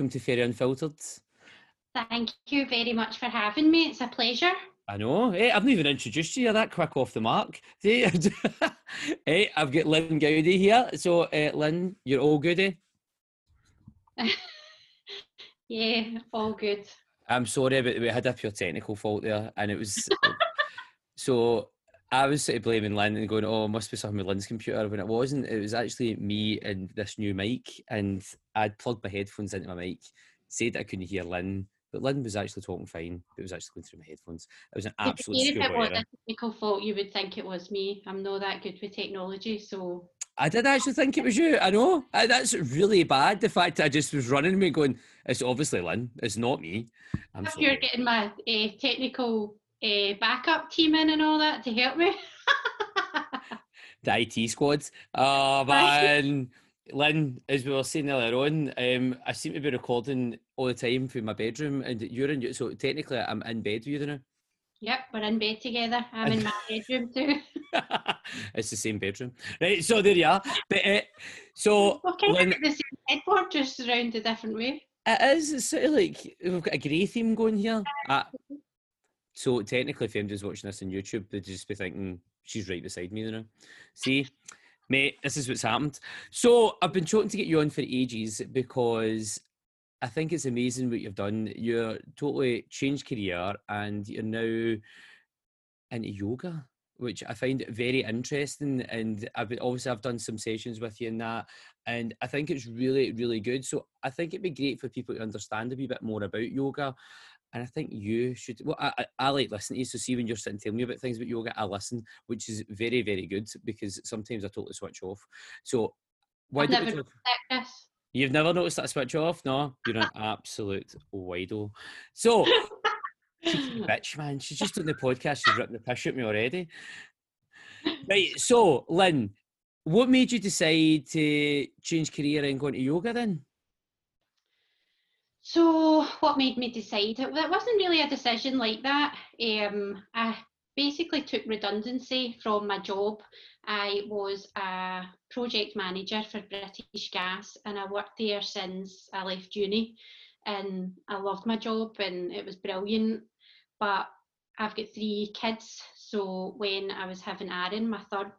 welcome to Ferry Unfiltered. Thank you very much for having me. It's a pleasure. I know. Hey, I've not even introduced you. You're that quick off the mark. hey, eh, eh, I've got Lynn Gowdy here. So, uh, Lynn, you're all goody. yeah, all good. I'm sorry, but we had a pure technical fault there, and it was so I was sort of blaming Lynn and going, "Oh, it must be something with Lynn's computer." When it wasn't, it was actually me and this new mic, and I'd plugged my headphones into my mic, said I couldn't hear Lynn, but Lynn was actually talking fine. It was actually going through my headphones. It was an absolute if it was a technical fault, you would think it was me. I'm not that good with technology, so I did actually think it was you. I know. I, that's really bad. The fact I just was running me going, it's obviously Lynn. It's not me. I'm if sorry. you're getting my uh, technical uh, backup team in and all that to help me. the IT squads. Oh man, Lynn, as we were saying earlier on, um, I seem to be recording all the time from my bedroom, and you're in. So technically, I'm in bed with you now. Yep, we're in bed together. I'm in my bedroom too. it's the same bedroom, right? So there you are. But uh, so We're kind Lynn, of the same headboard, just around a different way. it is. It's sort of like we've got a grey theme going here. Uh, so technically, if anybody's watching this on YouTube, they'd just be thinking she's right beside me now. See, mate, this is what's happened. So I've been trying to get you on for ages because I think it's amazing what you've done. You're totally changed career and you're now into yoga, which I find very interesting. And I've obviously I've done some sessions with you in that, and I think it's really, really good. So I think it'd be great for people to understand a wee bit more about yoga. And I think you should. Well, I, I, I like listening to you. So see when you're sitting telling me about things about yoga, I listen, which is very, very good because sometimes I totally switch off. So why we never talk? You've never noticed that switch off? No, you're an absolute wido. So, bitch, man. She's just on the podcast. She's ripping the piss at me already. Right. So, Lynn, what made you decide to change career and go into yoga then? So, what made me decide? It, it wasn't really a decision like that. Um, I basically took redundancy from my job. I was a project manager for British Gas and I worked there since I left uni. And I loved my job and it was brilliant. But I've got three kids. So, when I was having Aaron, my third,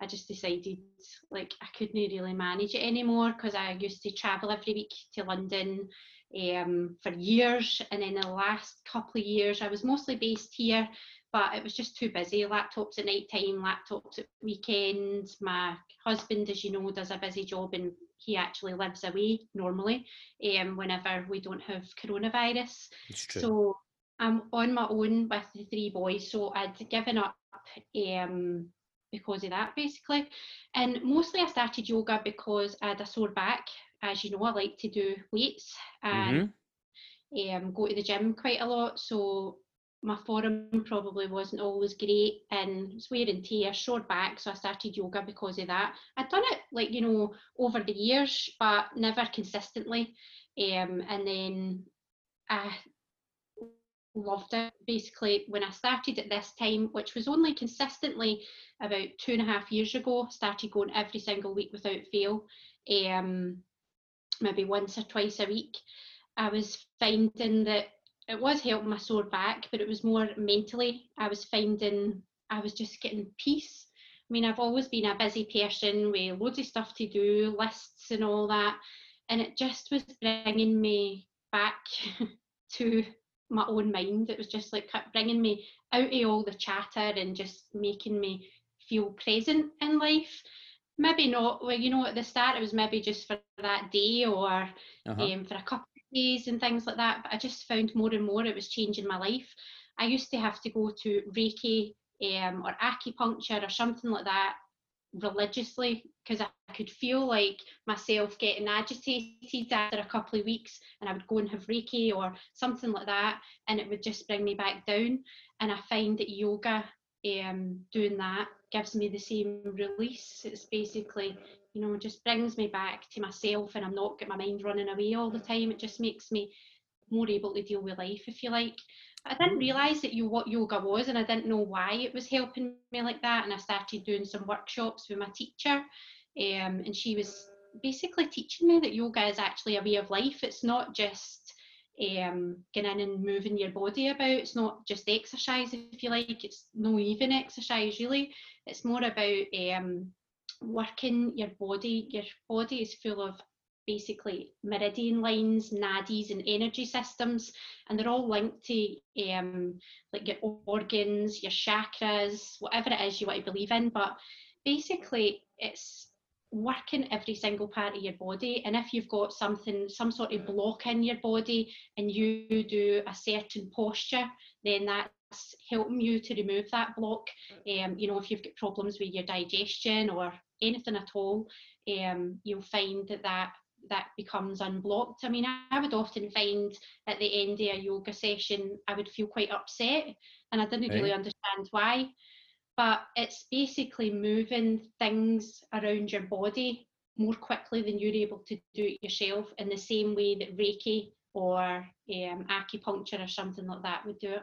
I just decided like I couldn't really manage it anymore because I used to travel every week to London um, for years. And in the last couple of years, I was mostly based here, but it was just too busy. Laptops at night time, laptops at weekends. My husband, as you know, does a busy job and he actually lives away normally um, whenever we don't have coronavirus. So I'm on my own with the three boys. So I'd given up um, because of that, basically. And mostly I started yoga because I had a sore back. As you know, I like to do weights and Mhm. um, go to the gym quite a lot. So my form probably wasn't always great and it's wear and tear, sore back. So I started yoga because of that. I'd done it like, you know, over the years, but never consistently. Um, and then I loved it basically when I started at this time, which was only consistently about two and a half years ago, started going every single week without fail, um, maybe once or twice a week. I was finding that it was helping my sore back, but it was more mentally. I was finding I was just getting peace. I mean, I've always been a busy person with loads of stuff to do, lists and all that, and it just was bringing me back to my own mind. It was just like bringing me out of all the chatter and just making me feel present in life. Maybe not, well, you know, at the start it was maybe just for that day or Uh-huh. um, for a couple of days and things like that. But I just found more and more it was changing my life. I used to have to go to Reiki um, or acupuncture or something like that religiously because I could feel like myself getting agitated after a couple of weeks and I would go and have Reiki or something like that and it would just bring me back down. And I find that yoga, um, doing that gives me the same release. It's basically, you know, just brings me back to myself and I'm not got my mind running away all the time. It just makes me more able to deal with life, if you like. I didn't realise that you what yoga was and I didn't know why it was helping me like that. And I started doing some workshops with my teacher. Um, and she was basically teaching me that yoga is actually a way of life. It's not just um, getting in and moving your body about. It's not just exercise, if you like. It's no even exercise really. It's more about um, working your body. Your body is full of basically meridian lines, nadis, and energy systems, and they're all linked to um, like your organs, your chakras, whatever it is you want to believe in. But basically, it's working every single part of your body and if you've got something some sort of block in your body and you do a certain posture then that's helping you to remove that block um, you know if you've got problems with your digestion or anything at all um, you'll find that that that becomes unblocked. I mean, I would often find at the end of a yoga session, I would feel quite upset and I didn't right. really understand why but it's basically moving things around your body more quickly than you're able to do it yourself in the same way that Reiki or um, acupuncture or something like that would do it.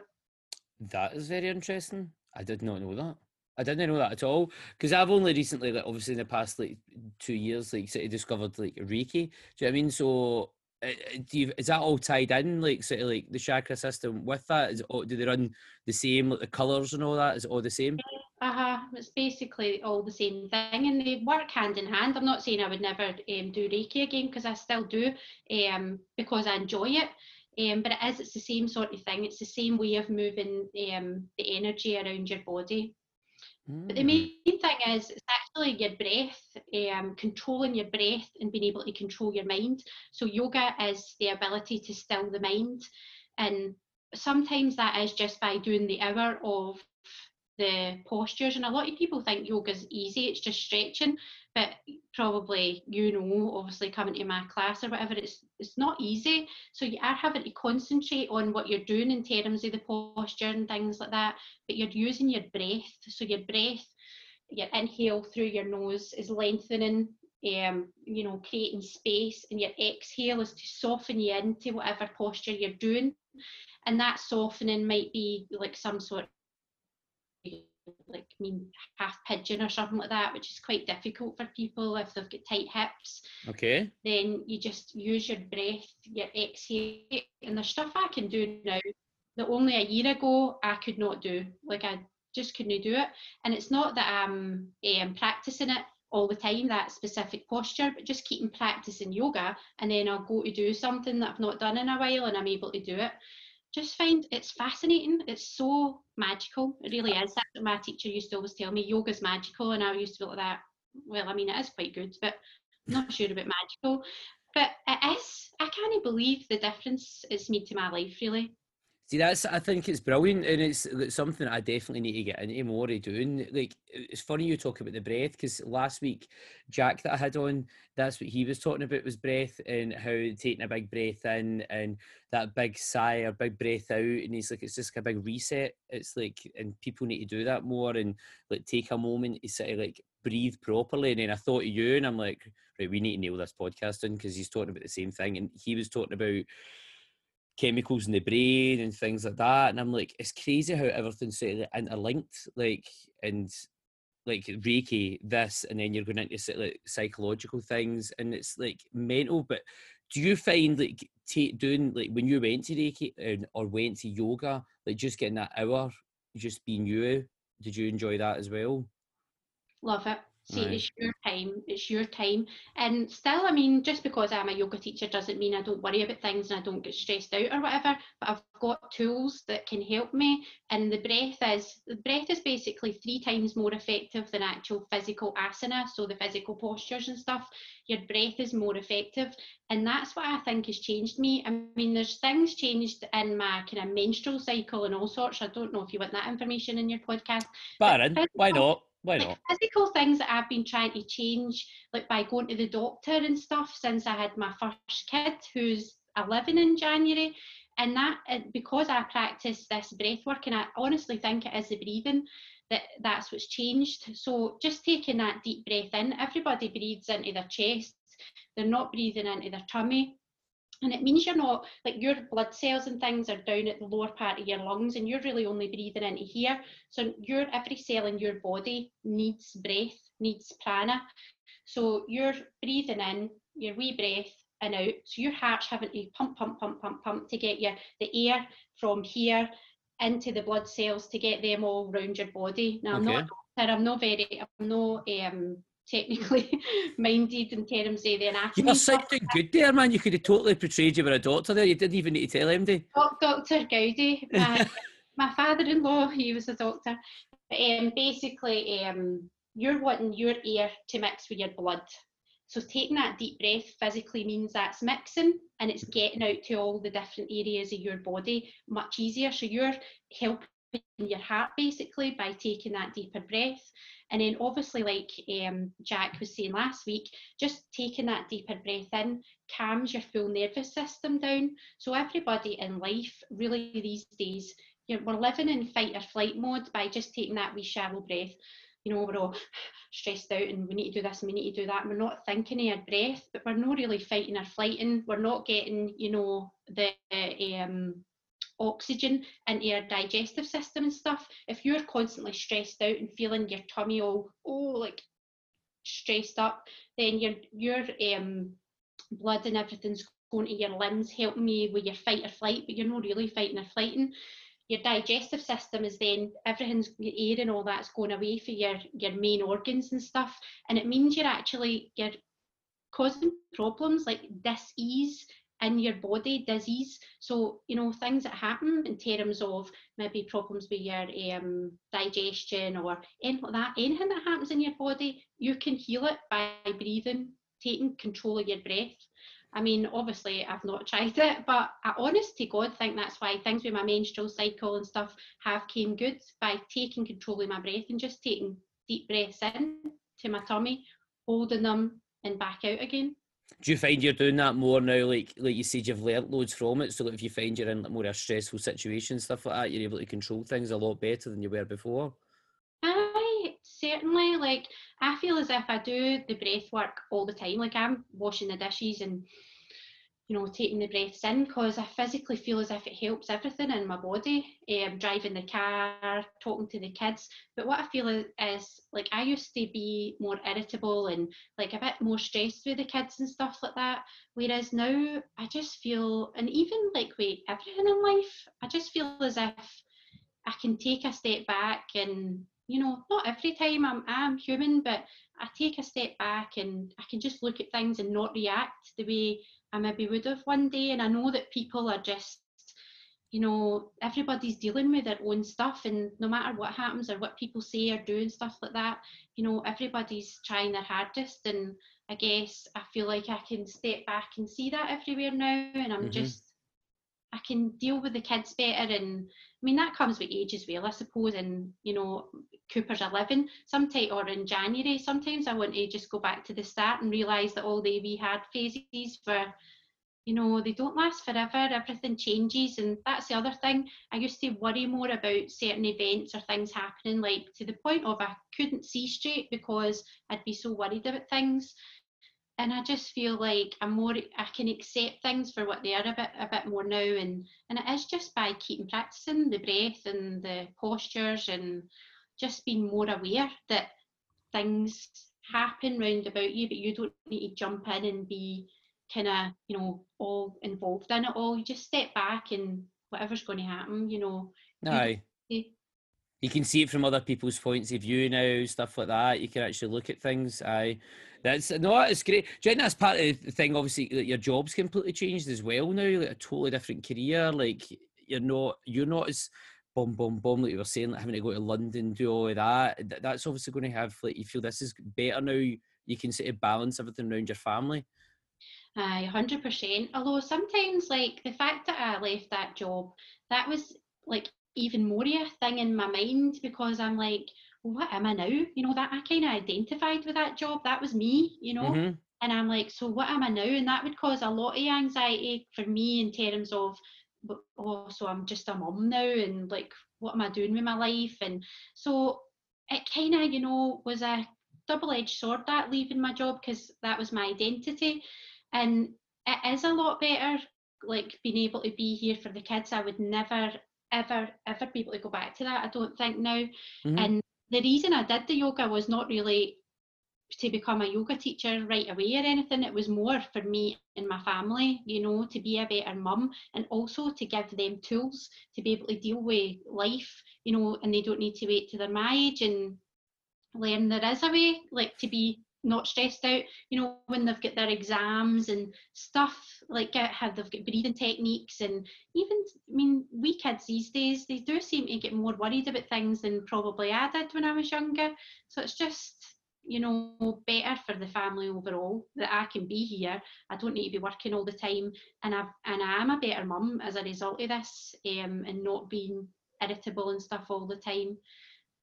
That is very interesting. I did not know that. I didn't know that at all because I've only recently, like, obviously in the past like two years, like, sort of discovered like Reiki. Do you know what I mean? So, uh, uh, do you, is that all tied in, like, sort of like the chakra system with that? Is it, do they run the same, like the colors and all that? Is it all the same? Uh-huh. It's basically all the same thing and they work hand in hand. I'm not saying I would never um, do Reiki again because I still do um, because I enjoy it. Um, but it is, it's the same sort of thing. It's the same way of moving um, the energy around your body. Mm. But the hmm. main thing is it's actually your breath, um, controlling your breath and being able to control your mind. So yoga is the ability to still the mind. And sometimes that is just by doing the hour of the postures and a lot of people think yoga is easy it's just stretching but probably you know obviously coming to my class or whatever it's it's not easy so you are having to concentrate on what you're doing in terms of the posture and things like that but you're using your breath so your breath your inhale through your nose is lengthening um, you know, creating space, and your exhale is to soften you into whatever posture you're doing. And that softening might be like some sort like mean half pigeon or something like that, which is quite difficult for people if they've got tight hips. Okay. Then you just use your breath, your exhale, and there's stuff I can do now that only a year ago I could not do. Like I just couldn't do it. And it's not that I'm um, practicing it all the time, that specific posture, but just keeping practicing yoga and then I'll go to do something that I've not done in a while and I'm able to do it just find it's fascinating. It's so magical. It really is. That's what my teacher used to always tell me. Yoga's magical, and I used to be like that. Well, I mean, it is quite good, but I'm not sure about magical. But it is. I can't believe the difference it's made to my life. Really. See, that's I think it's brilliant, and it's, it's something I definitely need to get into more of doing. Like, it's funny you talk about the breath because last week, Jack that I had on, that's what he was talking about was breath and how taking a big breath in and that big sigh or big breath out, and he's like, it's just a big reset. It's like, and people need to do that more and like take a moment to sort of like breathe properly. And then I thought of you, and I'm like, right, we need to nail this podcast in because he's talking about the same thing, and he was talking about chemicals in the brain and things like that. And I'm like, it's crazy how everything's sort of interlinked, like and like Reiki, this, and then you're going into like psychological things, and it's like mental. But do you find like t- doing like when you went to Reiki and, or went to yoga, like just getting that hour, just being you? Did you enjoy that as well? Love it. See, right. it's your time. It's your time. And still, I mean, just because I'm a yoga teacher doesn't mean I don't worry about things and I don't get stressed out or whatever. But I've got tools that can help me. And the breath is the breath is basically three times more effective than actual physical asana. So the physical postures and stuff. Your breath is more effective. And that's what I think has changed me. I mean, there's things changed in my kind of menstrual cycle and all sorts. I don't know if you want that information in your podcast. Baron, why not? Why not? Like physical things that I've been trying to change, like by going to the doctor and stuff since I had my first kid, who's 11 in January. And that, uh, because I practice this breath work, and I honestly think it is the breathing that that's what's changed. So just taking that deep breath in, everybody breathes into their chest, they're not breathing into their tummy. And it means you're not like your blood cells and things are down at the lower part of your lungs and you're really only breathing into here. So your every cell in your body needs breath needs prana. So you're breathing in your wee breath and out. So your heart's having to pump pump pump pump pump to get you the air from here into the blood cells to get them all around your body. Now i'm not i'm not very i'm not um technically minded in terms of the anatomy. You're sounding good there, man. You could have totally portrayed you were a doctor there. You didn't even need to tell MD. Dr. Gowdy, my, my father-in-law, he was a doctor. Um, basically, um, you're wanting your air to mix with your blood. So taking that deep breath physically means that's mixing and it's getting out to all the different areas of your body much easier. So you're helping your heart basically by taking that deeper breath. And then obviously, like um, Jack was saying last week, just taking that deeper breath in calms your full nervous system down. So everybody in life, really these days, you know, we're living in fight or flight mode by just taking that wee shallow breath. You know, we're all stressed out and we need to do this and we need to do that. And we're not thinking of our breath, but we're not really fighting or flighting. We're not getting, you know, the um, oxygen into your digestive system and stuff, if you're constantly stressed out and feeling your tummy all oh like stressed up, then your your um blood and everything's going to your limbs, helping you with your fight or flight, but you're not really fighting or flighting. Your digestive system is then everything's air and all that's going away for your your main organs and stuff, and it means you're actually you're causing problems like dis-ease in your body disease. So, you know, things that happen in terms of maybe problems with your um, digestion or anything like that, anything that happens in your body, you can heal it by breathing, taking control of your breath. I mean, obviously, I've not tried it, but I honest to God think that's why things with my menstrual cycle and stuff have came good by taking control of my breath and just taking deep breaths in to my tummy, holding them and back out again do you find you're doing that more now? Like like you said, you've learnt loads from it. So that if you find you're in more a stressful situation, stuff like that, you're able to control things a lot better than you were before. I certainly like. I feel as if I do the breath work all the time. Like I'm washing the dishes and you know, taking the breaths in because I physically feel as if it helps everything in my body. Um, driving the car, talking to the kids. But what I feel is, is, like I used to be more irritable and like a bit more stressed with the kids and stuff like that. Whereas now I just feel, and even like with everything in life, I just feel as if I can take a step back and you know, not every time I'm I'm human, but I take a step back and I can just look at things and not react the way I maybe would have one day. And I know that people are just, you know, everybody's dealing with their own stuff, and no matter what happens or what people say or do and stuff like that, you know, everybody's trying their hardest. And I guess I feel like I can step back and see that everywhere now, and I'm mm-hmm. just, I can deal with the kids better. And I mean, that comes with age as well, I suppose. And, you know, Cooper's 11, sometimes, or in January, sometimes I want to just go back to the start and realise that all the we had phases were, you know, they don't last forever, everything changes. And that's the other thing. I used to worry more about certain events or things happening, like to the point of I couldn't see straight because I'd be so worried about things. And I just feel like I'm more I can accept things for what they are a bit a bit more now and and it is just by keeping practicing the breath and the postures and just being more aware that things happen round about you, but you don't need to jump in and be kind of, you know, all involved in it all. You just step back and whatever's going to happen, you know. No. You, you can see it from other people's points of view now, stuff like that. You can actually look at things. I that's no, it's great. Do you that's part of the thing? Obviously, that your job's completely changed as well now. Like a totally different career. Like you're not, you're not as boom, boom, boom, like you were saying, like having to go to London, do all of that, that's obviously going to have, like, you feel this is better now, you can sort of balance everything around your family. Aye, hundred percent. Although sometimes, like the fact that I left that job, that was like even more a thing in my mind because I'm like, well, what am I now? You know, that I kind of identified with that job. That was me, you know. Mm-hmm. And I'm like, so what am I now? And that would cause a lot of anxiety for me in terms of oh, so I'm just a mum now, and like, what am I doing with my life? And so it kind of, you know, was a double-edged sword that leaving my job because that was my identity, and it is a lot better like being able to be here for the kids, I would never, ever, ever be able to go back to that. I don't think now. Mhm. And the reason I did the yoga was not really to become a yoga teacher right away or anything. It was more for me and my family, you know, to be a better mum and also to give them tools to be able to deal with life, you know, and they don't need to wait till they're my age and learn there is a way, like to be not stressed out, you know, when they've got their exams and stuff, like how they've got breathing techniques and even, I mean, we kids these days, they do seem to get more worried about things than probably I did when I was younger. So it's just, you know, better for the family overall that I can be here. I don't need to be working all the time, and I and I am a better mum as a result of this, um, and not being irritable and stuff all the time.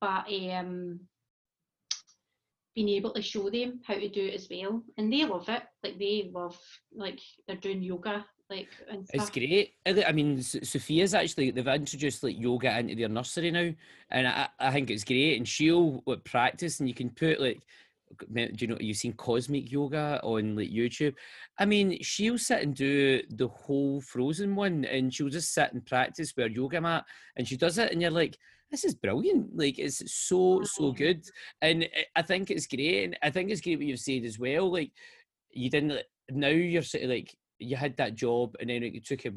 But um, being able to show them how to do it as well, and they love it. Like they love, like they're doing yoga, like and stuff. It's great. I mean, Sophia's actually they've introduced like yoga into their nursery now, and I, I think it's great. And she'll like, practice, and you can put like, do you know you've seen cosmic yoga on like YouTube? I mean, she'll sit and do the whole Frozen one, and she'll just sit and practice with her yoga mat, and she does it, and you're like. This is brilliant. Like it's so so good, and I- I think it's great. And I think it's great what you've said as well. Like you didn't now you're sort of like you had that job and then it took a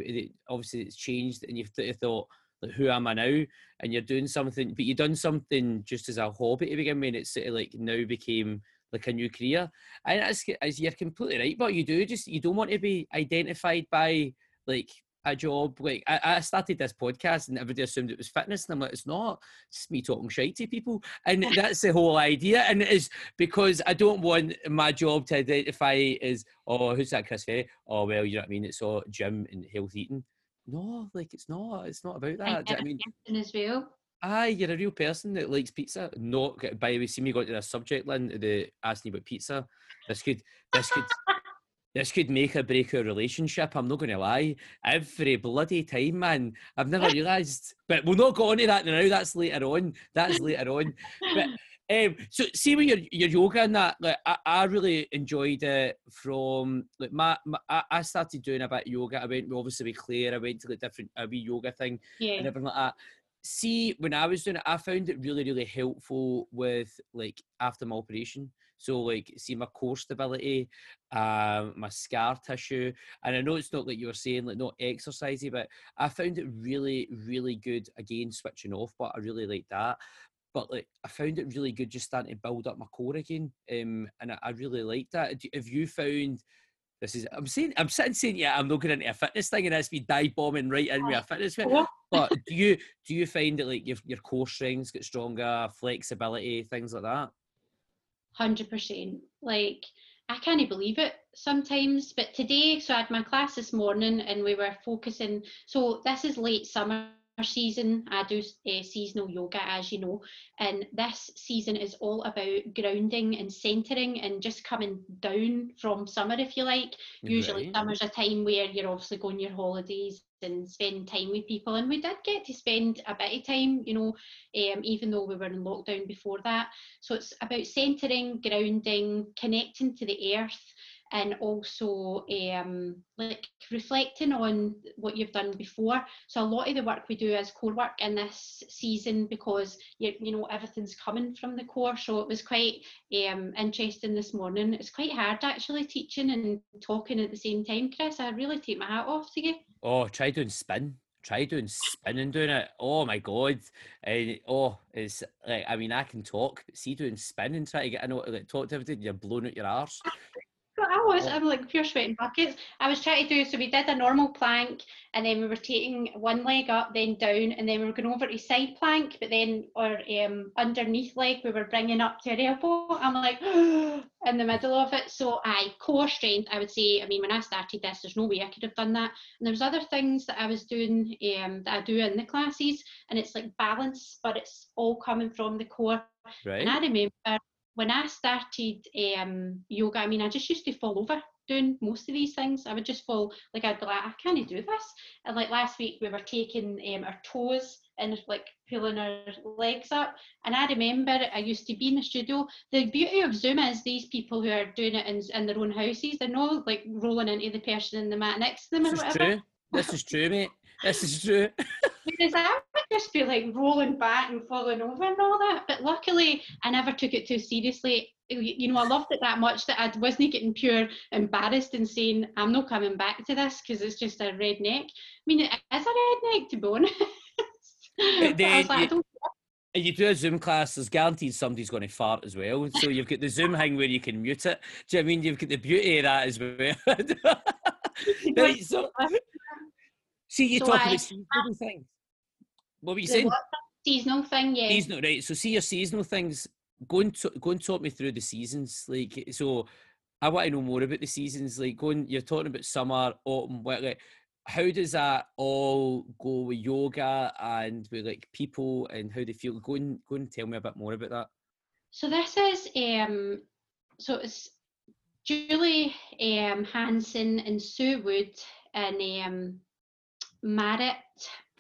obviously it's changed and you've thought like who am I now? And you're doing something but you've done something just as a hobby to begin with and it's sort of like now became like a new career. And that's as you're completely right but you do just you don't want to be identified by like a job like I, I started this podcast and everybody assumed it was fitness and I'm like it's not. It's just me talking shite to people. And that's the whole idea and it is because I don't want my job to identify as oh who's that Chris Ferry? Oh well you know what I mean? It's all gym and health eating no like it's not it's not about that you I mean as well. Aye, you're a real person that likes pizza. Not by the way, see me going to the subject line the asking about pizza. This could this could this could make or break our relationship. I'm not gonna lie. Every bloody time, man. I've never realised. But we'll not go on to that now. That's later on. That's later on. But um, so see with your your yoga and that, like I, I really enjoyed it from like my, my I, started doing a bit of yoga. I went obviously with Claire, I went to like different a wee yoga thing and everything like that. See, when I was doing it, I found it really, really helpful with like after my operation. So like, see my core stability, um, my scar tissue, and I know it's not like you were saying, like not exercising, but I found it really, really good. Again, switching off, but I really like that. But like, I found it really good just starting to build up my core again, um, and I, I really liked that. Have you found? This is I'm saying I'm sitting saying yeah I'm not going into a fitness thing and that's me dive bombing right in with a fitness. Oh, But do you do you find that like your your core strengths get stronger, flexibility, things like that? Hundred percent. Like I can't believe it sometimes. But today, so I had my class this morning, and we were focusing. So this is late summer season. I do uh, seasonal yoga, as you know, and this season is all about grounding and centering and just coming down from summer, if you like. Usually, Right. summer's a time where you're obviously going your holidays and spend time with people, and we did get to spend a bit of time, you know, um, even though we were in lockdown before that. So it's about centering, grounding, connecting to the earth, and also um, like reflecting on what you've done before. So a lot of the work we do is core work in this season because you, you know everything's coming from the core. So it was quite um, interesting this morning. It's quite hard actually teaching and talking at the same time, Chris. I really take my hat off to you. Oh, try doing spin. Try doing spin and doing it. Oh my god. And oh, it's like I mean I can talk, but see doing spin and try to get I know like talk to everybody, you're blowing out your arse. But I was, Oh. I'm like pure sweating buckets. I was trying to do, so we did a normal plank and then we were taking one leg up, then down, and then we were going over to side plank, but then our um, underneath leg we were bringing up to our elbow. I'm like in the middle of it. So I core strength, I would say, I mean, when I started this, there's no way I could have done that. And there was other things that I was doing um, that I do in the classes, and it's like balance, but it's all coming from the core. Right? And I remember when I started um, yoga, I mean, I just used to fall over doing most of these things. I would just fall, like, I'd be like, I can't do this. And like last week, we were taking um, our toes and like pulling our legs up. And I remember I used to be in the studio. The beauty of Zoom is these people who are doing it in, in their own houses, they're not like rolling into the person in the mat next to them or This is whatever. true. This is true, mate. This is true. Whereas I just be like rolling back and falling over and all that. But luckily, I never took it too seriously. You know, I loved it that much that I wasn't getting pure embarrassed and saying, I'm not coming back to this because it's just a redneck. I mean, it is a redneck, to be honest. Like, you, you do a Zoom class, there's guaranteed somebody's going to fart as well. So you've got the Zoom hang where you can mute it. Do you know I mean you've got the beauty of that as well? right, so, see, you so talk I, about things. What were you saying? Seasonal thing, yeah. Seasonal, right. So see your seasonal things. Go and, t- go and talk me through the seasons. Like, so I want to know more about the seasons. Like, going, you're talking about summer, autumn, winter. Like, how does that all go with yoga and with like people and how they feel? Go and go and tell me a bit more about that. So this is um so it's Julie um Hanson and Sue Wood and um Marit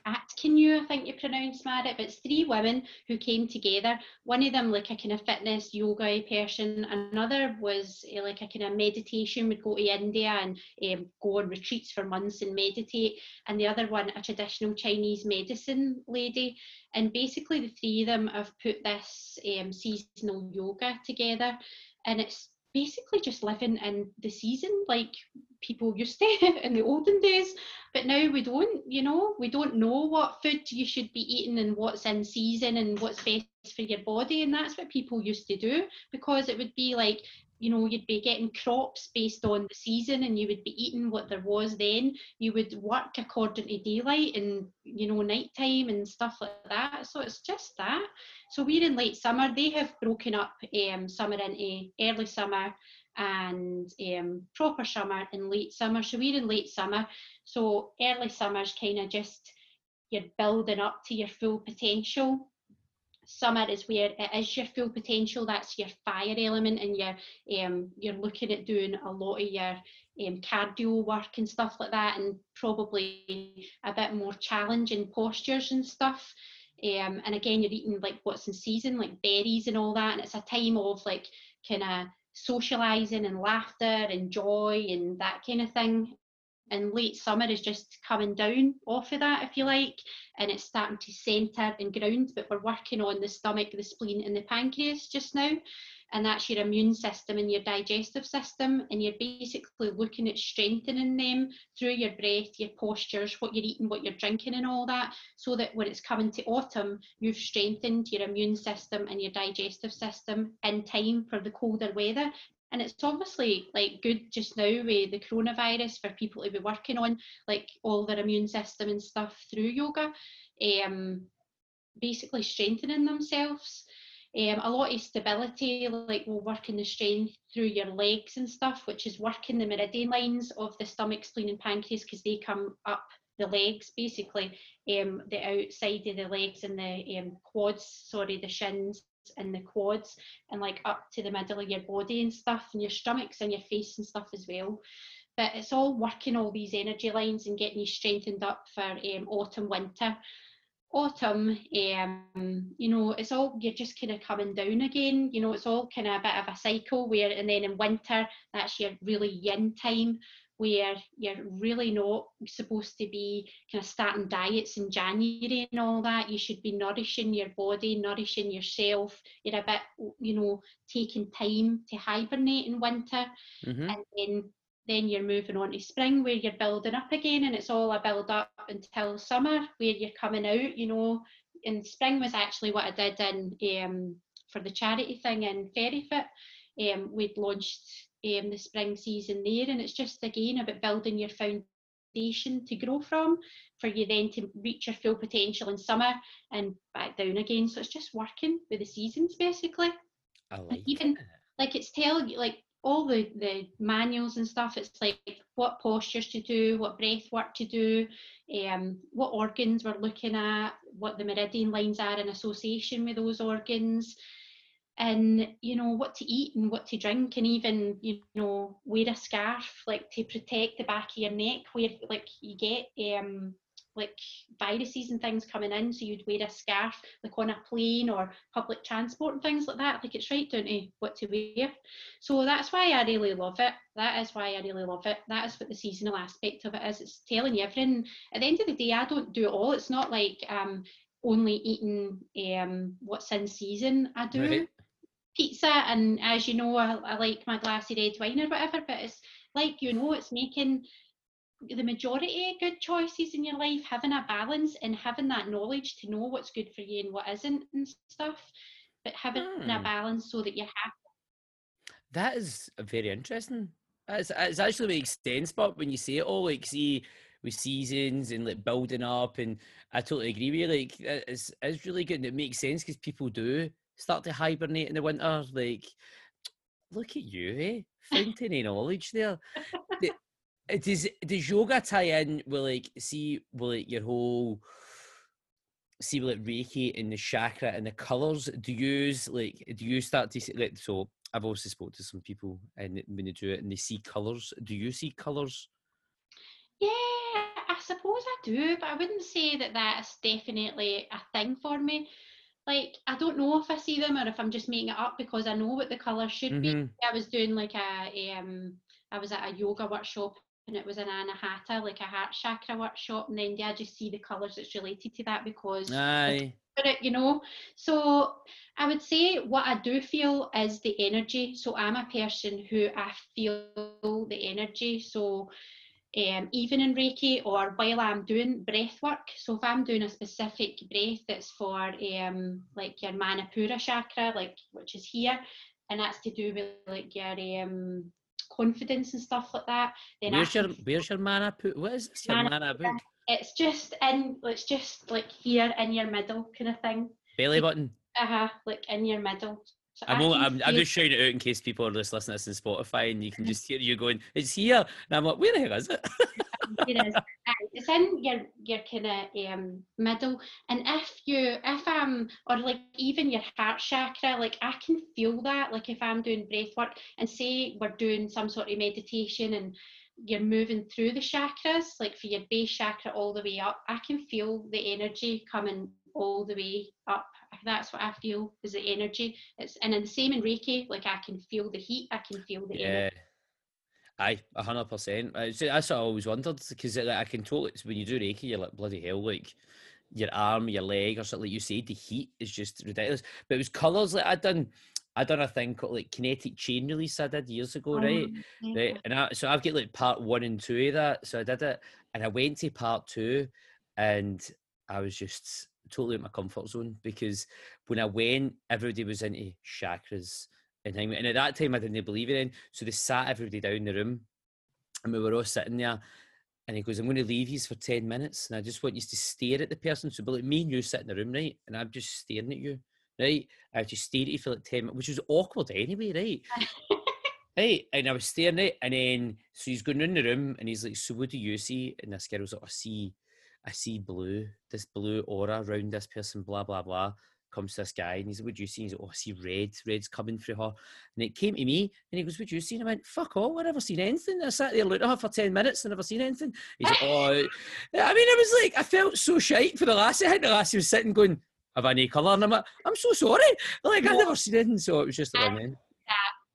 Atkinu, I think you pronounce Marit, but it's three women who came together. One of them, like a kind of fitness yoga person, another was uh, like a kind of meditation, would go to India and um, go on retreats for months and meditate, and the other one, a traditional Chinese medicine lady. And basically, the three of them have put this um, seasonal yoga together, and it's basically just living in the season like people used to in the olden days. But now we don't you know? We don't know what food you should be eating and what's in season and what's best for your body and that's what people used to do because it would be like you know you'd be getting crops based on the season and you would be eating what there was then. You would work according to daylight and you know night time and stuff like that. So it's just that. So we're in late summer. They have broken up um, summer into early summer and um, proper summer and late summer. So we're in late summer. So early summer's kind of just you're building up to your full potential summer is where it is your full potential that's your fire element and you're um, you're looking at doing a lot of your um, cardio work and stuff like that and probably a bit more challenging postures and stuff. Um, and again you're eating like what's in season like berries and all that and it's a time of like kind of socializing and laughter and joy and that kind of thing and late summer is just coming down off of that, if you like, and it's starting to centre and ground. But we're working on the stomach, the spleen, and the pancreas just now, and that's your immune system and your digestive system. And you're basically looking at strengthening them through your breath, your postures, what you're eating, what you're drinking, and all that, so that when it's coming to autumn, you've strengthened your immune system and your digestive system in time for the colder weather and it's obviously like good just now with the coronavirus for people to be working on like all their immune system and stuff through yoga um basically strengthening themselves. Um, a lot of stability, like we'll work in the strength through your legs and stuff, which is working the meridian lines of the stomach, spleen, and pancreas because they come up the legs, basically, um, the outside of the legs and the um, quads, sorry, the shins in the quads and like up to the middle of your body and stuff and your stomachs and your face and stuff as well. But it's all working all these energy lines and getting you strengthened up for um, autumn winter. Autumn um, you know it's all you're just kind of coming down again you know it's all kind of a bit of a cycle where and then in winter that's your really yin time where you're really not supposed to be kind of starting diets in January and all that. You should be nourishing your body, nourishing yourself. You're a bit, you know, taking time to hibernate in winter. Mm-hmm. And then then you're moving on to spring where you're building up again and it's all a build up until summer where you're coming out, you know. And spring was actually what I did in um, for the charity thing in Ferryfoot. Um, we'd launched um, the spring season there. And it's just again about building your foundation to grow from for you then to reach your full potential in summer and back down again. So it's just working with the seasons basically. I like even it. like it's telling you like all the the manuals and stuff it's like what postures to do what breath work to do um what organs we're looking at what the meridian lines are in association with those organs and you know what to eat and what to drink and even you know wear a scarf like to protect the back of your neck where like you get um like viruses and things coming in. So you'd wear a scarf like on a plane or public transport and things like that. Like it's right down to what to wear. So that's why I really love it. That is why I really love it. That is what the seasonal aspect of it is. It's telling you everything. At the end of the day, I don't do it all. It's not like um only eating um what's in season. I do. Right. Pizza and as you know, I, I like my glassy red wine or whatever, but it's like you know, it's making the majority of good choices in your life, having a balance and having that knowledge to know what's good for you and what isn't and stuff, but having a Hmm. balance so that you're happy. That is very interesting. It's, it's actually makes sense, but when you say it all, like see with seasons and like building up, and I totally agree with you. Like it's it's really good and it makes sense because people do start to hibernate in the winter. Like, look at you, eh? Fountain of knowledge there. Does does yoga tie in with like see with like your whole see with like Reiki and the chakra and the colours? Do you use like do you start to see like so I've also spoke to some people and when they do it and they see colours. Do you see colours? Yeah, I suppose I do, but I wouldn't say that that's definitely a thing for me. Like, I don't know if I see them or if I'm just making it up because I know what the colour should be. Mhm. I was doing like a, um, I was at a yoga workshop and it was an anahata, like a heart chakra workshop, and then I just see the colours that's related to that because Aye. it, you know. So I would say what I do feel is the energy. So I'm a person who I feel the energy. So um, even in Reiki or while I'm doing breath work. So if I'm doing a specific breath that's for um, like your Manipura chakra, like which is here, and that's to do with like your um, confidence and stuff like that. Then Where's your where's your book? What is this? Your Mana- mana it's just in it's just like here in your middle kind of thing. Belly button. Uh-huh, like in your middle. So I'm, only, I'm, I'm just shouting it out in case people are just listening to this on Spotify and you can just hear you going, it's here. And I'm like, where the hell is it? it is. Aye, It's in your your kind of um, middle, and if you if I'm or like even your heart chakra, like I can feel that. Like if I'm doing breath work and say we're doing some sort of meditation and you're moving through the chakras, like for your base chakra all the way up, I can feel the energy coming all the way up. That's what I feel is the energy. It's and then the same in Reiki, like I can feel the heat, I can feel the energy. Yeah. Aye, a hundred percent. That's what I always wondered because like, I can totally when you do Reiki, you're like bloody hell, like your arm, your leg, or something like you said, the heat is just ridiculous. But it was colours like I done. I done a thing called like kinetic chain release I did years ago, right? Um, Right, and I, so I've got like part one and two of that. So I did it, and I went to part two, and I was just totally in my comfort zone because when I went, everybody was into chakras and thing. And at that time, I didn't believe it in. So they sat everybody down in the room, and we were all sitting there. And he goes, "I'm going to leave you for ten minutes, and I just want you to stare at the person." So, but like me and you sit in the room, right? And I'm just staring at you, right? I just stare at you for like ten minutes, which was awkward anyway, right? Right, and I was staring at it, and then so he's going in the room, and he's like, "So what do you see?" And this girl was like, "I see, I see blue, this blue aura around this person, blah blah blah." Comes to this guy, and he's like, "What do you see?" He's like, "Oh, I see red, red's coming through her." And it came to me, and he goes, "What do you see?" And I went, "Fuck all, I never seen anything." I sat there looking at her for ten minutes, and never seen anything. He's like, "Oh," I mean, it was like I felt so shite for the lassie. I think the last lassie was sitting going, "Have I any colour?" And I'm like, "I'm so sorry, like I've never seen anything." So it was just I- oh, man.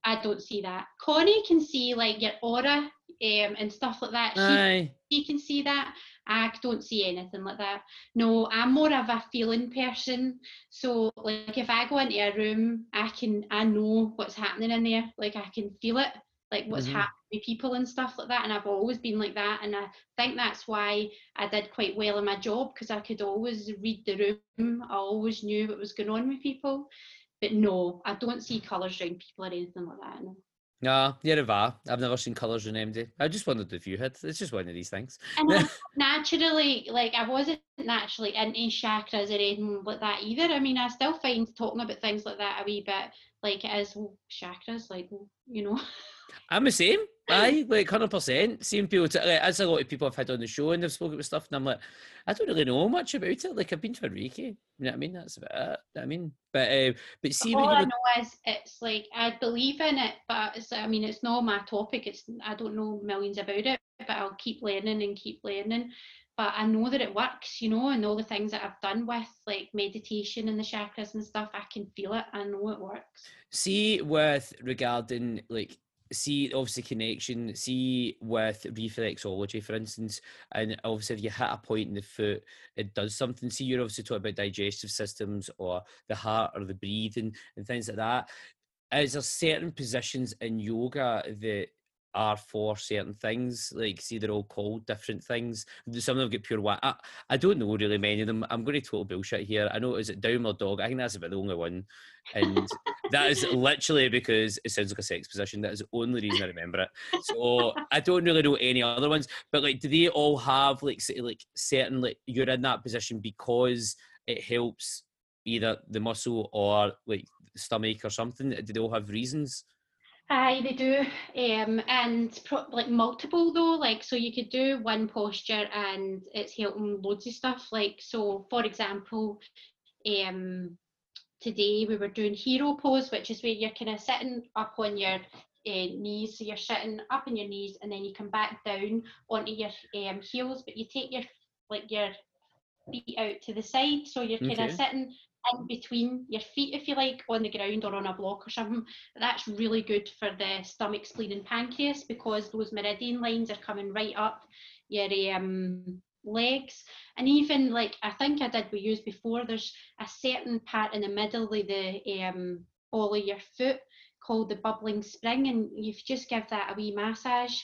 I don't see that. Connie can see like your aura um, and stuff like that. She, Aye. she can see that. I don't see anything like that. No, I'm more of a feeling person. So like if I go into a room, I can I know what's happening in there. Like I can feel it, like what's Mhm. happening with people and stuff like that. And I've always been like that. And I think that's why I did quite well in my job because I could always read the room. I always knew what was going on with people. But no, I don't see colours around people or anything like that. No. You're a. I've never seen colours in MD. I just wondered if you had. It's just one of these things. And naturally, like, I wasn't naturally into chakras or anything like that either. I mean, I still find talking about things like that a wee bit like it is oh, well, chakras, like, oh, you know. I'm the same. Aye, like hundred percent. Seeing people, to, like, as a lot of people I've had on the show and they've spoken about stuff, and I'm like, I don't really know much about it. Like I've been to a Reiki. You know what I mean? That's about it. you know what I mean, but uh, but see, All I know is it's like I believe in it, but it's, I mean, it's not my topic. It's I don't know millions about it, but I'll keep learning and keep learning. but I know that it works, you know, and all the things that I've done with like meditation and the chakras and stuff, I can feel it. I know it works. See, with regarding like see obviously connection see with reflexology for instance and obviously if you hit a point in the foot it does something. See you're obviously talking about digestive systems or the heart or the breathing and things like that. Is there certain positions in yoga that are for certain things. Like, see, they're all called different things. Some of them get pure white. I, I, don't know really many of them. I'm going to total bullshit here. I know is it down dog. I think that's about the only one, and that is literally because it sounds like a sex position. That is the only reason I remember it. So I don't really know any other ones. But like, do they all have like say, like certain like you're in that position because it helps either the muscle or like stomach or something? Do they all have reasons? Aye, they do, um, and pro- like multiple though. Like, so you could do one posture, and it's helping loads of stuff. Like, so for example, um, today we were doing hero pose, which is where you're kind of sitting up on your uh, knees. So you're sitting up on your knees, and then you come back down onto your um, heels, but you take your like your feet out to the side, so you're kind of okay. sitting in between your feet, if you like, on the ground or on a block or something. That's really good for the stomach, spleen, and pancreas because those meridian lines are coming right up your um, legs. And even like I think I did we used before, there's a certain part in the middle of the um, ball of your foot called the bubbling spring, and you just give that a wee massage.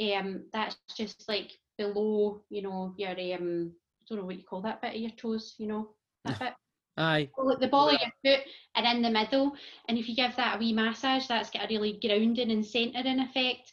Um, that's just like below, you know, your um, I don't know what you call that bit of your toes, you know, that bit. Aye. the ball of your foot and in the middle. And if you give that a wee massage, that's got a really grounding and centering effect.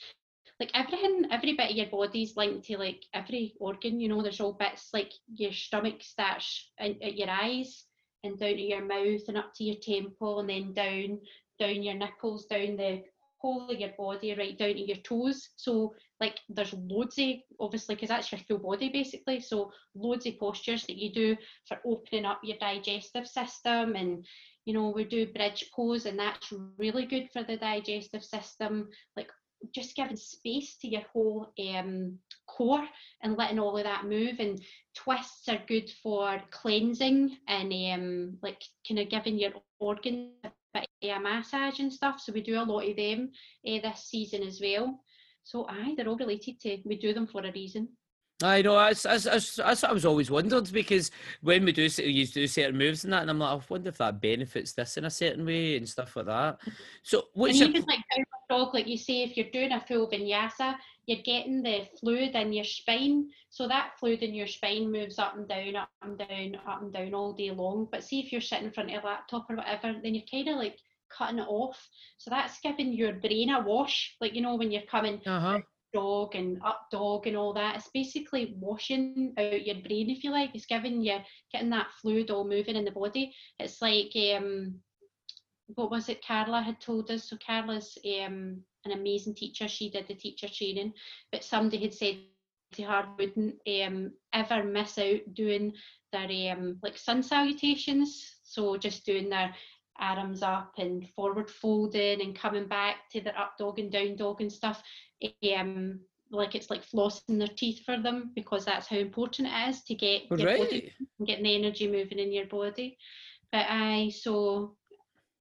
Like everything, every bit of your body's linked to like every organ, you know, there's all bits like your stomach starts at your eyes and down to your mouth and up to your temple and then down down your nipples, down the whole of your body right down to your toes. So like there's loads of obviously because that's your full body basically. So loads of postures that you do for opening up your digestive system and you know we do bridge pose and that's really good for the digestive system. Like just giving space to your whole um, core and letting all of that move and twists are good for cleansing and um, like kind of giving your organs bit of a massage and stuff. So we do a lot of them uh, this season as well. So aye, they're all related to. We do them for a reason. I know. That's, that's, that's, that's what I was always wondered because when we do you do certain moves and that, and I'm like, I wonder if that benefits this in a certain way and stuff like that. So what's and your... even like dog, like you say, if you're doing a full vinyasa, you're getting the fluid in your spine. So that fluid in your spine moves up and down, up and down, up and down all day long. But see if you're sitting in front of a laptop or whatever, then you're kind of like cutting it off. So that's giving your brain a wash. Like you know when you're coming uh-huh. dog and up dog and all that. It's basically washing out your brain, if you like. It's giving you getting that fluid all moving in the body. It's like um, what was it Carla had told us? So Carla's um, an amazing teacher. She did the teacher training, but somebody had said to her wouldn't um, ever miss out doing their um, like sun salutations. So just doing their arms up and forward folding and coming back to their up dog and down dog and stuff. Um, like it's like flossing their teeth for them because that's how important it is to get right. getting the energy moving in your body. But I so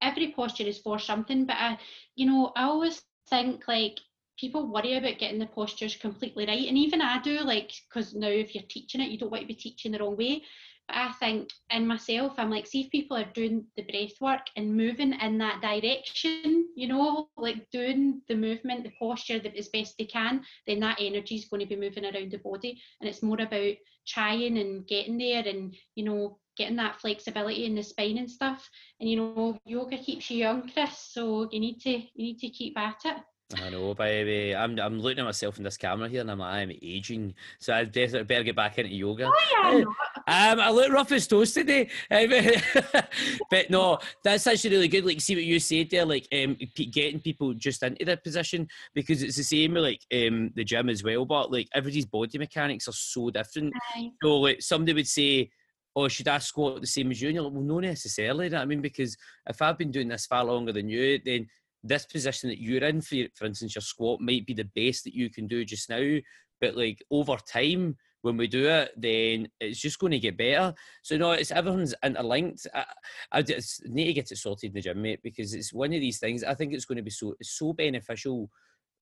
every posture is for something. But I, you know, I always think like people worry about getting the postures completely right, and even I do like because now if you're teaching it, you don't want to be teaching the wrong way. But I think in myself, I'm like, see if people are doing the breath work and moving in that direction, you know, like doing the movement, the posture as best they can, then that energy is going to be moving around the body. And it's more about trying and getting there and, you know, getting that flexibility in the spine and stuff. And you know, yoga keeps you young, Chris. So you need to you need to keep at it. I know, baby. I'm I'm looking at myself in this camera here, and I'm like, I'm aging, so I definitely better get back into yoga. Oh, yeah, um, I look rough as toast today, but no, that's actually really good. Like, see what you said there, like um, getting people just into that position because it's the same with like um the gym as well. But like everybody's body mechanics are so different. Aye. So like somebody would say, oh, should I squat the same as you? And you're like, well, not necessarily. I mean, because if I've been doing this far longer than you, then this position that you're in, for, for instance, your squat might be the best that you can do just now. But like over time, when we do it, then it's just going to get better. So no, it's everyone's interlinked. I, I just need to get it sorted in the gym, mate, because it's one of these things. I think it's going to be so so beneficial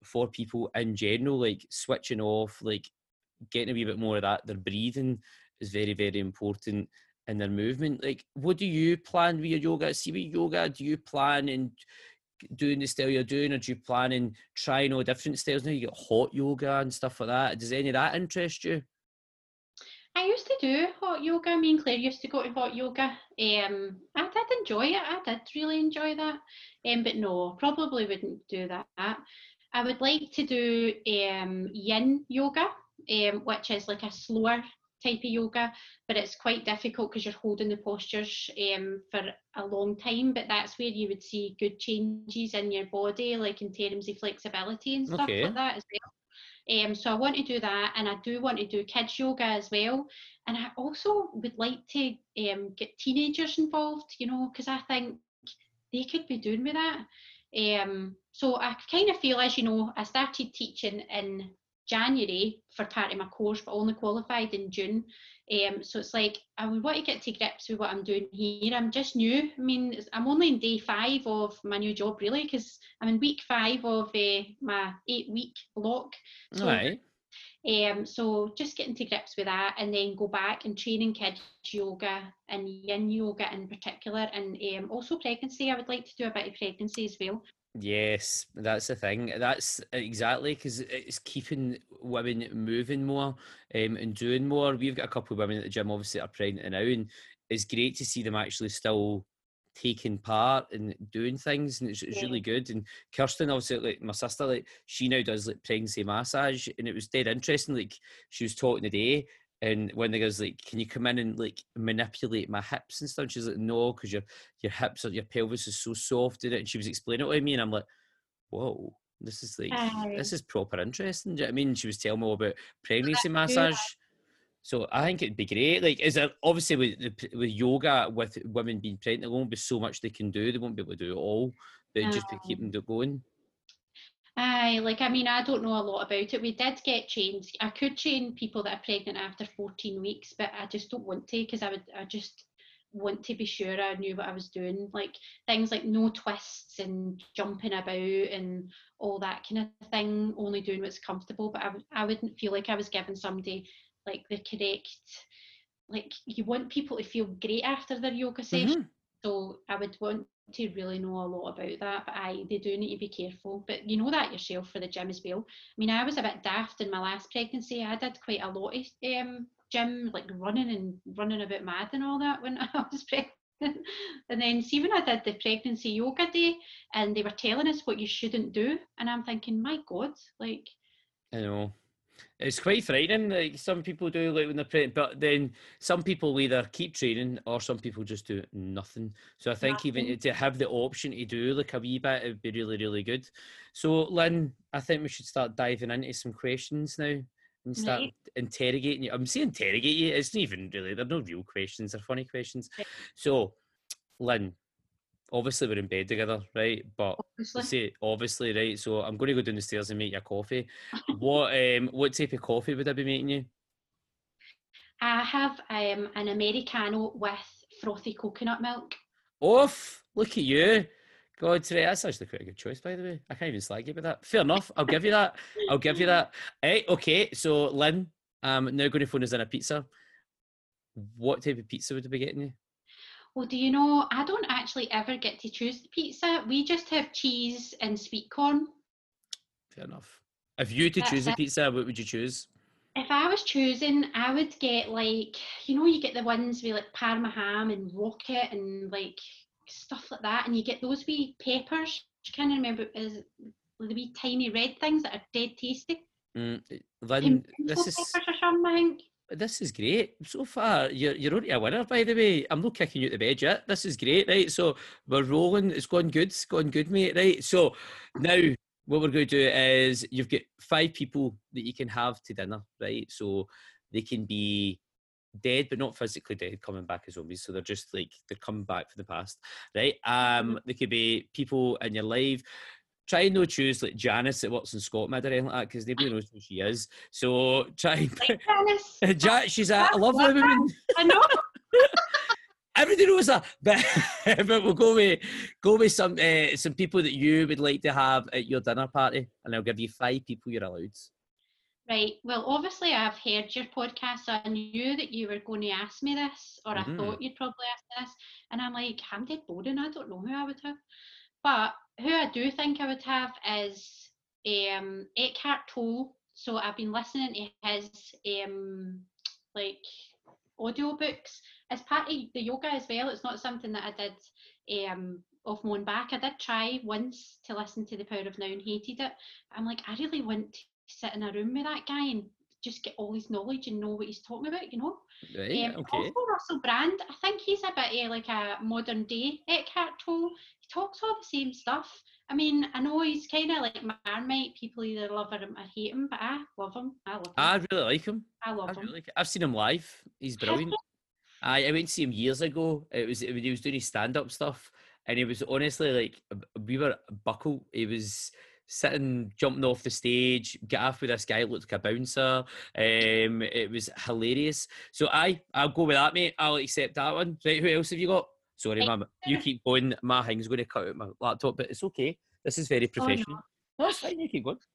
for people in general, like switching off, like getting a wee bit more of that. Their breathing is very very important in their movement. Like, what do you plan with your yoga? See, with yoga, do you plan and doing the style you're doing, or do you plan and trying all different styles? Now you get hot yoga and stuff like that. Does any of that interest you? I used to do hot yoga. Me and Claire used to go to hot yoga. Um, I did enjoy it. I did really enjoy that. Um, but no, probably wouldn't do that. I would like to do um, yin yoga, um, which is like a slower type of yoga, but it's quite difficult because you're holding the postures um, for a long time. But that's where you would see good changes in your body, like in terms of flexibility and stuff okay. like that as well. Um, so I want to do that, and I do want to do kids yoga as well. And I also would like to um, get teenagers involved, you know, because I think they could be doing with that. Um, so I kind of feel, as you know, I started teaching in January for part of my course, but only qualified in June. Um, so it's like I would want to get to grips with what I'm doing here. I'm just new. I mean, I'm only in day five of my new job, really, because I'm in week five of uh, my eight week block. So, right. Um, so just getting to grips with that, and then go back and training kids yoga and yin yoga in particular, and um, also pregnancy. I would like to do a bit of pregnancy as well. Yes, that's the thing. That's exactly because it's keeping women moving more um, and doing more. We've got a couple of women at the gym, obviously, are pregnant now, and it's great to see them actually still taking part and doing things, and it's, it's really good. And Kirsten, obviously, like my sister, like she now does like pregnancy massage, and it was dead interesting. Like she was talking today, and when the guy's like, "Can you come in and like manipulate my hips and stuff?" She's like, "No, because your your hips or your pelvis is so soft in it." And she was explaining it to me, and I'm like, "Whoa, this is like this is proper interesting." Do you know I mean? She was telling me about pregnancy massage. So I think it'd be great. Like, is there obviously with with yoga with women being pregnant, there won't be so much they can do. They won't be able to do it all, but just to keep them going. Aye, like I mean, I don't know a lot about it. We did get trained. I could train people that are pregnant after 14 weeks, but I just don't want to because I would, I just want to be sure I knew what I was doing. Like things like no twists and jumping about and all that kind of thing. Only doing what's comfortable, but I, I wouldn't feel like I was giving somebody like the correct. Like you want people to feel great after their yoga session. Mm-hmm. So I would want to really know a lot about that, but I they do need to be careful. But you know that yourself for the gym as well. I mean, I was a bit daft in my last pregnancy. I did quite a lot of um, gym, like running and running a bit mad and all that when I was pregnant. and then see when I did the pregnancy yoga day, and they were telling us what you shouldn't do, and I'm thinking, my God, like. I know. It's quite frightening. Like some people do, like when they're pregnant, but then some people either keep training or some people just do nothing. So I think nothing. even to have the option to do like a wee bit, it'd be really, really good. So Lynn, I think we should start diving into some questions now and start right. interrogating you. I'm saying interrogate you. It's not even really. They're no real questions. They're funny questions. So, Lynn, obviously we're in bed together, right? But obviously. say obviously, right? So I'm going to go down the stairs and make you a coffee. what um what type of coffee would I be making you? I have um an americano with frothy coconut milk. Off! Look at you. God, today that's actually quite a good choice, by the way. I can't even slag you about that. Fair enough. I'll give you that. I'll give you that. Hey, okay. So, Lynn, I'm now going to phone us in a pizza. What type of pizza would I be getting you? Well, do you know, I don't actually ever get to choose the pizza. We just have cheese and sweet corn. Fair enough. If you to choose a pizza, what would you choose? If I was choosing, I would get like, you know, you get the ones with like Parma ham and rocket and like stuff like that, and you get those wee peppers. I can't remember, is the wee tiny red things that are dead tasty. Mm, Lynn, this is. Peppers or something, I think this is great so far. You're you're only a winner, by the way. I'm not kicking you to the bed yet. This is great, right? So we're rolling. It's gone good. It's gone good, mate. Right. So now what we're going to do is you've got five people that you can have to dinner, right? So they can be dead but not physically dead coming back as zombies so they're just like they're coming back from the past right um mm-hmm. they could be people in your life try and no choose like Janice that works in Scotland or anything like that because nobody knows who she is. So try Janice. Ja- she's a, a lovely woman. I know. Everybody knows that, but, but we'll go with go with some uh, some people that you would like to have at your dinner party, and I'll give you five people you're allowed. Right. Well, obviously, I've heard your podcast, so I knew that you were going to ask me this, or Mhm. I thought you'd probably ask me this. And I'm like, I'm dead boring. I don't know who I would have. But who I do think I would have is um, Eckhart Tolle. So I've been listening to his um, like audiobooks as part of the yoga as well. It's not something that I did um, off my own back. I did try once to listen to The Power of Now and hated it. I'm like, I really want to sit in a room with that guy and just get all his knowledge and know what he's talking about, you know. Right? Um, okay. Also, Russell Brand, I think he's a bit of like a modern day Eckhart Tolle. He talks all the same stuff. I mean, I know he's kind of like Marmite. People either love him or hate him, but I love him. I love him. I really like him. I love I him. really like I've seen him live. He's brilliant. I, I went to see him years ago. It was when he was doing his stand up stuff, and he was honestly like we were buckle. He was sitting, jumping off the stage, get off with this guy looked like a bouncer. Um, it was hilarious. So I, I'll go with that, mate. I'll accept that one. Right, who else have you got? Sorry, ma'am. You keep going. My thing's going to cut out my laptop, but it's okay. This is very Oh, no. professional. no, it's fine. You keep going.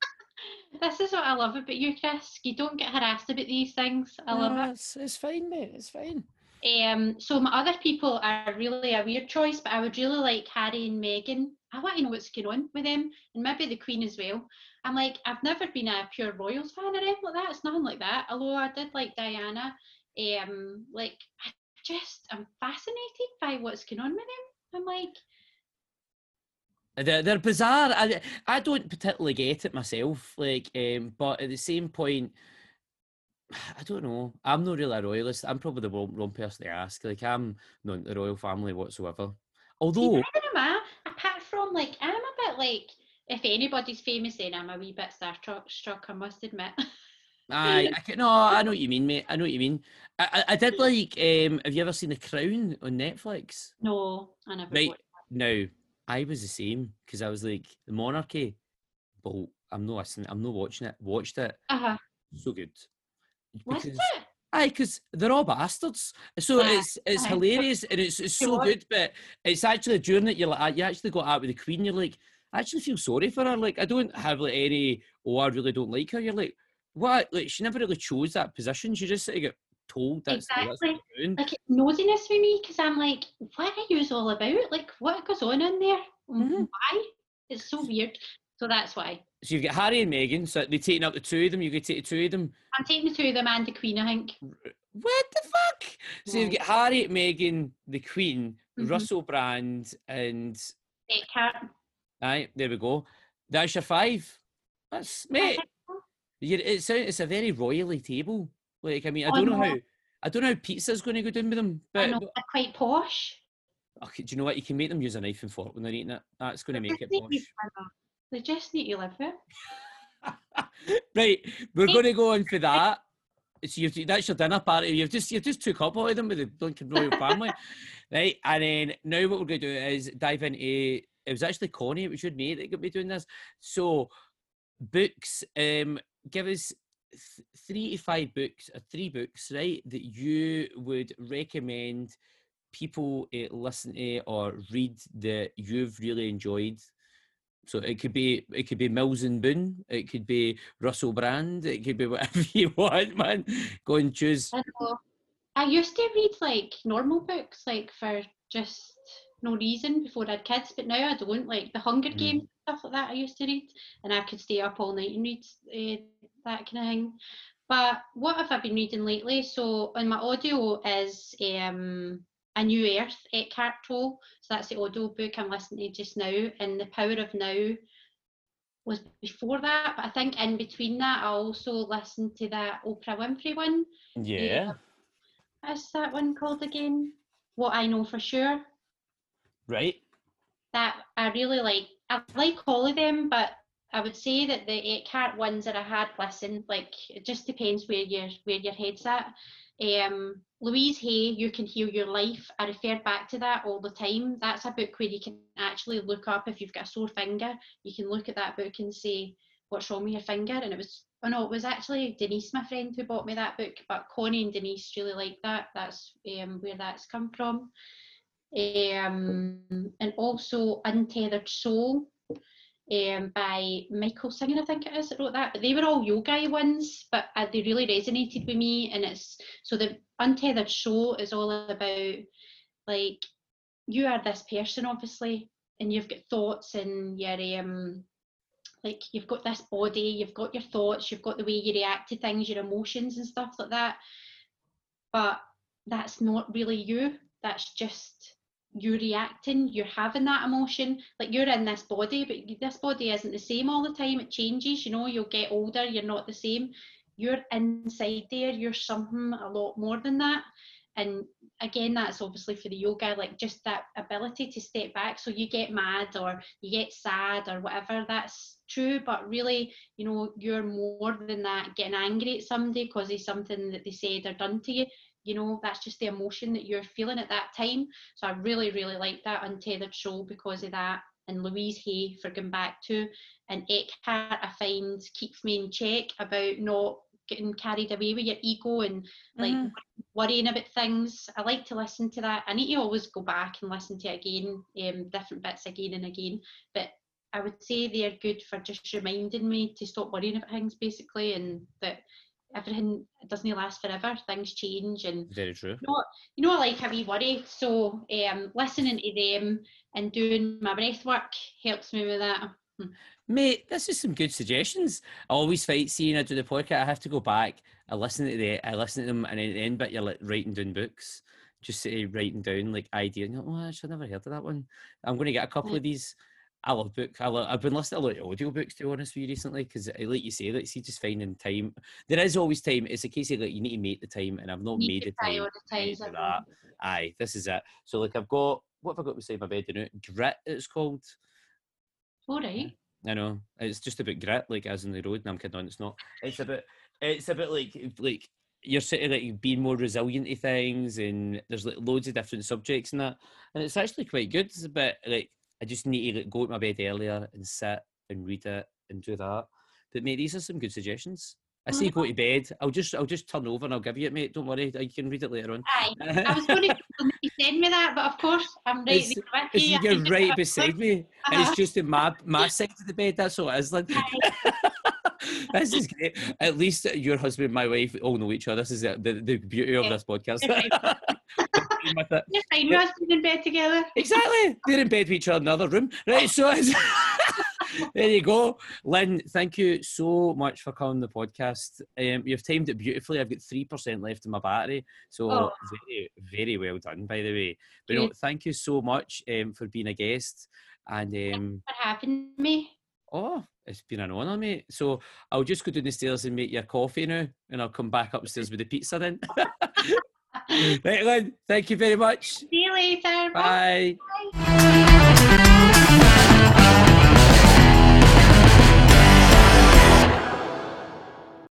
This is what I love about you, Chris. You don't get harassed about these things. I love No, it. It's, it's fine, mate. It's fine. Um, so my other people are really a weird choice, but I would really like Harry and Meghan. I want to know what's going on with them, and maybe the Queen as well. I'm like, I've never been a pure royals fan or anything like that. It's nothing like that. Although I did like Diana. Um, like I just I'm fascinated by what's going on with them. I'm like, They're, they're bizarre. I, I don't particularly get it myself. Like, um, but at the same point, I don't know. I'm not really a royalist. I'm probably the wrong, wrong person to ask. Like, I'm not in the royal family whatsoever. see, Although, neither am. Apart from like, I'm a bit like, if anybody's famous, then I'm a wee bit starstruck. Struck, I must admit. I, I can, no, I know what you mean, mate. I know what you mean. I, I, I did like. Um, have you ever seen The Crown on Netflix? no, I never. Right. watched No, I was the same because I was like the monarchy. But I'm not listening. I'm not watching it. Watched it. Uh-huh. So good. Was Because- it? Aye, because they're all bastards. So Aye, it's it's aye. hilarious and it's it's so good, but it's actually during it you're like you actually got out with the Queen. You're like, I actually feel sorry for her. Like I don't have like any. Oh, I really don't like her. You're like, what? Like she never really chose that position. She just sort of got told that's that's Exactly. doing. like nosiness with me because I'm like, what are you all about? Like, what goes on in there? Mm, Mhm. Why? It's so weird. So that's why So you've got Harry and Meghan. So they're taking up the two of them. You could take the two of them. I'm taking the two of them and the Queen. I think. What the fuck? So you've got Harry, Meghan, the Queen, Mhm. Russell Brand, and Eckhart. aye, there we go. That's your five. That's mate. it's a, it's a very royally table. Like I mean, I Oh, don't know no. how I don't know how pizza's going to go down with them. But, know they're quite posh. okay, do you know what? You can make them use a knife and fork when they're eating it. That's going to make it posh. Need- I know. They just need to live there. right, we're going to go on for that. So you've that's your dinner party. You've just you've just took up all of them with the Lincoln royal family, right? And then now what we're going to do is dive into. It was actually Connie, it was your mate that got me doing this. So books. Um, give us th- three to five books, or three books, right? That you would recommend people uh, listen to or read that you've really enjoyed. So it could be it could be Mills and Boon, it could be Russell Brand, it could be whatever you want, man. Go and choose. I know. I used to read like normal books, like for just no reason before I had kids, but now I don't. Like the Hunger Mm. Games stuff like that, I used to read, and I could stay up all night and read uh, that kind of thing. But what have I been reading lately? So on my audio is um, A New Earth, Eckhart Tolle. So that's the audio book I'm listening to just now, and The Power of Now was before that. But I think in between that, I also listened to that Oprah Winfrey one. Yeah. Um, what's that one called again? What I Know for Sure. Right. That I really like. I like all of them, but I would say that the Eckhart ones that I had listened, like it just depends where your where your head's at. Um, Louise Hay, You Can Heal Your Life. I refer back to that all the time. That's a book where you can actually look up if you've got a sore finger. You can look at that book and say, What's wrong with your finger? And it was, oh no, it was actually Denise, my friend, who bought me that book. But Connie and Denise really like that. That's um, where that's come from. Um, and also Untethered Soul um, by Michael Singer, I think it is, that wrote that. But they were all yoga ones, but uh, they really resonated with me. And it's so the Untethered Soul is all about like you are this person, obviously, and you've got thoughts and your um like you've got this body, you've got your thoughts, you've got the way you react to things, your emotions and stuff like that. But that's not really you. That's just you're reacting, you're having that emotion. Like you're in this body, but this body isn't the same all the time. It changes, you know, you'll get older, you're not the same. You're inside there, you're something a lot more than that. And again, that's obviously for the yoga, like just that ability to step back. So you get mad or you get sad or whatever, that's true. But really, you know, you're more than that getting angry at somebody because of something that they said or done to you you know that's just the emotion that you're feeling at that time. So i really really like that untethered soul because of that and louise hay for going back to and eckhart i find keeps me in check about not getting carried away with your ego and like mm-hmm. worrying about things. I like to listen to that. I need to always go back and listen to it again um, different bits again and again. But i would say they're good for just reminding me to stop worrying about things basically and that everything doesn't last forever. Things change, and very true. You know, you know, like a wee worry. So, um, listening to them and doing my breath work helps me with that. Hmm. Mate, this is some good suggestions. I always fight seeing I do the podcast. I have to go back. I listen to the, I listen to them, and at the end bit, you're like writing down books, just say writing down like ideas. Oh, I should never heard of that one. I'm going to get a couple of these I love books. I love, I've been listening to a lot of audiobooks to be honest with you recently because, eh, like you say, like see, just finding time. There is always time. It's a case of like you need to make the time, and I've not made the time. For that. Aye, this is it. So like I've got what have I got beside my bed? You know, grit. It's called. All right. I know it's just about grit, like as in the road. And I'm kidding on. It's not. It's about. It's about like like you're sort of like being more resilient to things, and there's like loads of different subjects in that, and it's actually quite good. It's a bit like I just need to go to my bed earlier and sit and read it and do that. But mate, these are some good suggestions. I say go to bed. I'll just I'll just turn over and I'll give you it, mate. Don't worry, you can read it later on. Aye. I was going to send me that, but of course I'm right it's, you. You're right beside me, uh-huh. and it's just in my my side of the bed. That's all it is, Like. this is great. At least your husband and my wife all know each other. This is the, the, the beauty of this podcast with it. Fine. Still in bed together. Exactly. They're in bed with each other in another room. Right. So there you go. Lynn, thank you so much for coming on the podcast. Um, you've timed it beautifully. I've got 3% left in my battery. So oh. very, very well done, by the way. But no, thank you so much um, for being a guest. And um, for having me. Oh, it's been an honour, mate. So I'll just go down the stairs and make your coffee now, and I'll come back upstairs with the pizza then. right, Lynn, thank you very much. See you later. Bye. Bye.